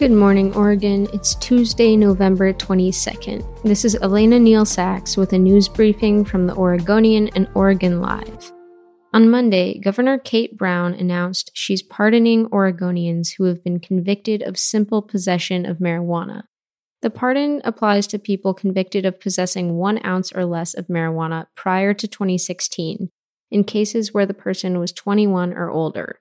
Good morning, Oregon. It's Tuesday, November 22nd. This is Elena Neal Sachs with a news briefing from the Oregonian and Oregon Live. On Monday, Governor Kate Brown announced she's pardoning Oregonians who have been convicted of simple possession of marijuana. The pardon applies to people convicted of possessing one ounce or less of marijuana prior to 2016, in cases where the person was 21 or older.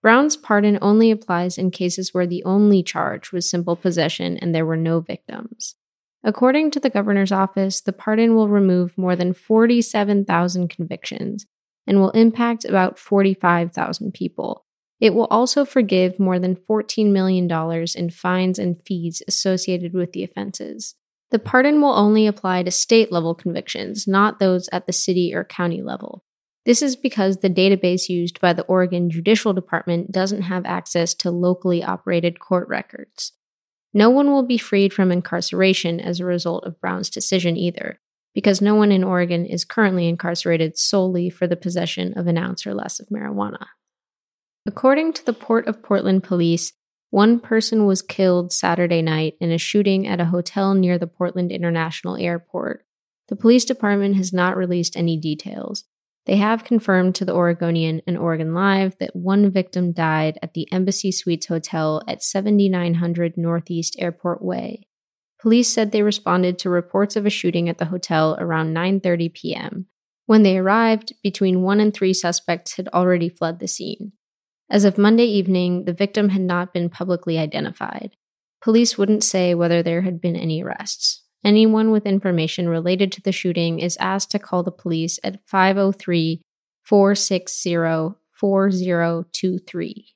Brown's pardon only applies in cases where the only charge was simple possession and there were no victims. According to the governor's office, the pardon will remove more than 47,000 convictions and will impact about 45,000 people. It will also forgive more than $14 million in fines and fees associated with the offenses. The pardon will only apply to state level convictions, not those at the city or county level. This is because the database used by the Oregon Judicial Department doesn't have access to locally operated court records. No one will be freed from incarceration as a result of Brown's decision either, because no one in Oregon is currently incarcerated solely for the possession of an ounce or less of marijuana. According to the Port of Portland police, one person was killed Saturday night in a shooting at a hotel near the Portland International Airport. The police department has not released any details. They have confirmed to the Oregonian and Oregon Live that one victim died at the Embassy Suites Hotel at 7900 Northeast Airport Way. Police said they responded to reports of a shooting at the hotel around 9:30 p.m. When they arrived, between 1 and 3 suspects had already fled the scene. As of Monday evening, the victim had not been publicly identified. Police wouldn't say whether there had been any arrests. Anyone with information related to the shooting is asked to call the police at 503 460 4023.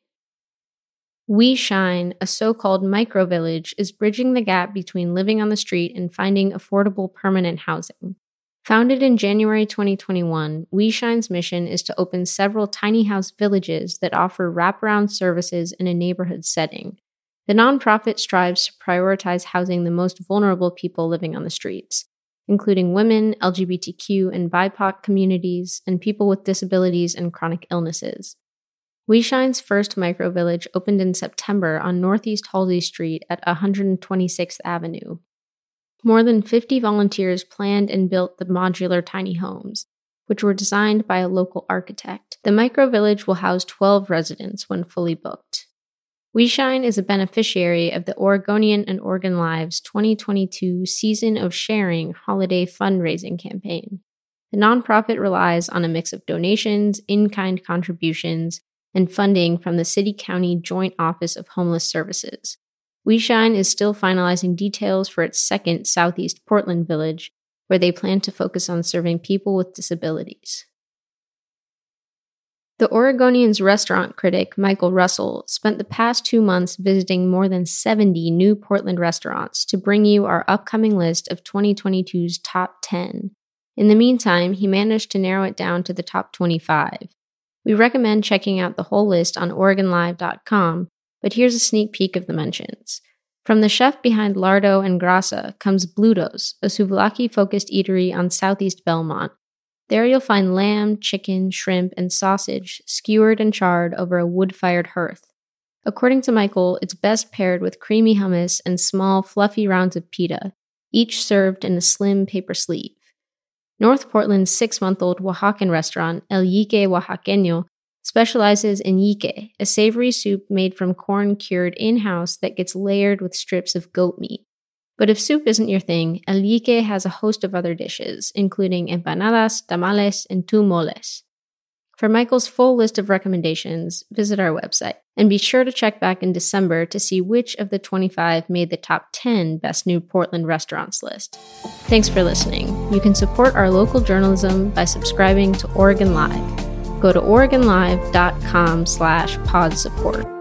We Shine, a so called micro village, is bridging the gap between living on the street and finding affordable permanent housing. Founded in January 2021, We Shine's mission is to open several tiny house villages that offer wraparound services in a neighborhood setting, the nonprofit strives to prioritize housing the most vulnerable people living on the streets, including women, LGBTQ and BIPOC communities, and people with disabilities and chronic illnesses. WeShine's first microvillage opened in September on Northeast Halsey Street at 126th Avenue. More than 50 volunteers planned and built the modular tiny homes, which were designed by a local architect. The microvillage will house 12 residents when fully booked. WeShine is a beneficiary of the Oregonian and Oregon Lives 2022 Season of Sharing holiday fundraising campaign. The nonprofit relies on a mix of donations, in kind contributions, and funding from the City County Joint Office of Homeless Services. WeShine is still finalizing details for its second Southeast Portland village, where they plan to focus on serving people with disabilities. The Oregonian's restaurant critic, Michael Russell, spent the past two months visiting more than 70 new Portland restaurants to bring you our upcoming list of 2022's top 10. In the meantime, he managed to narrow it down to the top 25. We recommend checking out the whole list on OregonLive.com, but here's a sneak peek of the mentions. From the chef behind Lardo and Grassa comes Bluto's, a souvlaki focused eatery on Southeast Belmont there you'll find lamb, chicken, shrimp, and sausage skewered and charred over a wood fired hearth. According to Michael, it's best paired with creamy hummus and small, fluffy rounds of pita, each served in a slim paper sleeve. North Portland's six month old Oaxacan restaurant, El Yique Oaxaqueño, specializes in yique, a savory soup made from corn cured in house that gets layered with strips of goat meat. But if soup isn't your thing, El has a host of other dishes, including empanadas, tamales, and two moles. For Michael's full list of recommendations, visit our website. And be sure to check back in December to see which of the 25 made the top 10 best new Portland restaurants list. Thanks for listening. You can support our local journalism by subscribing to Oregon Live. Go to OregonLive.com slash pod support.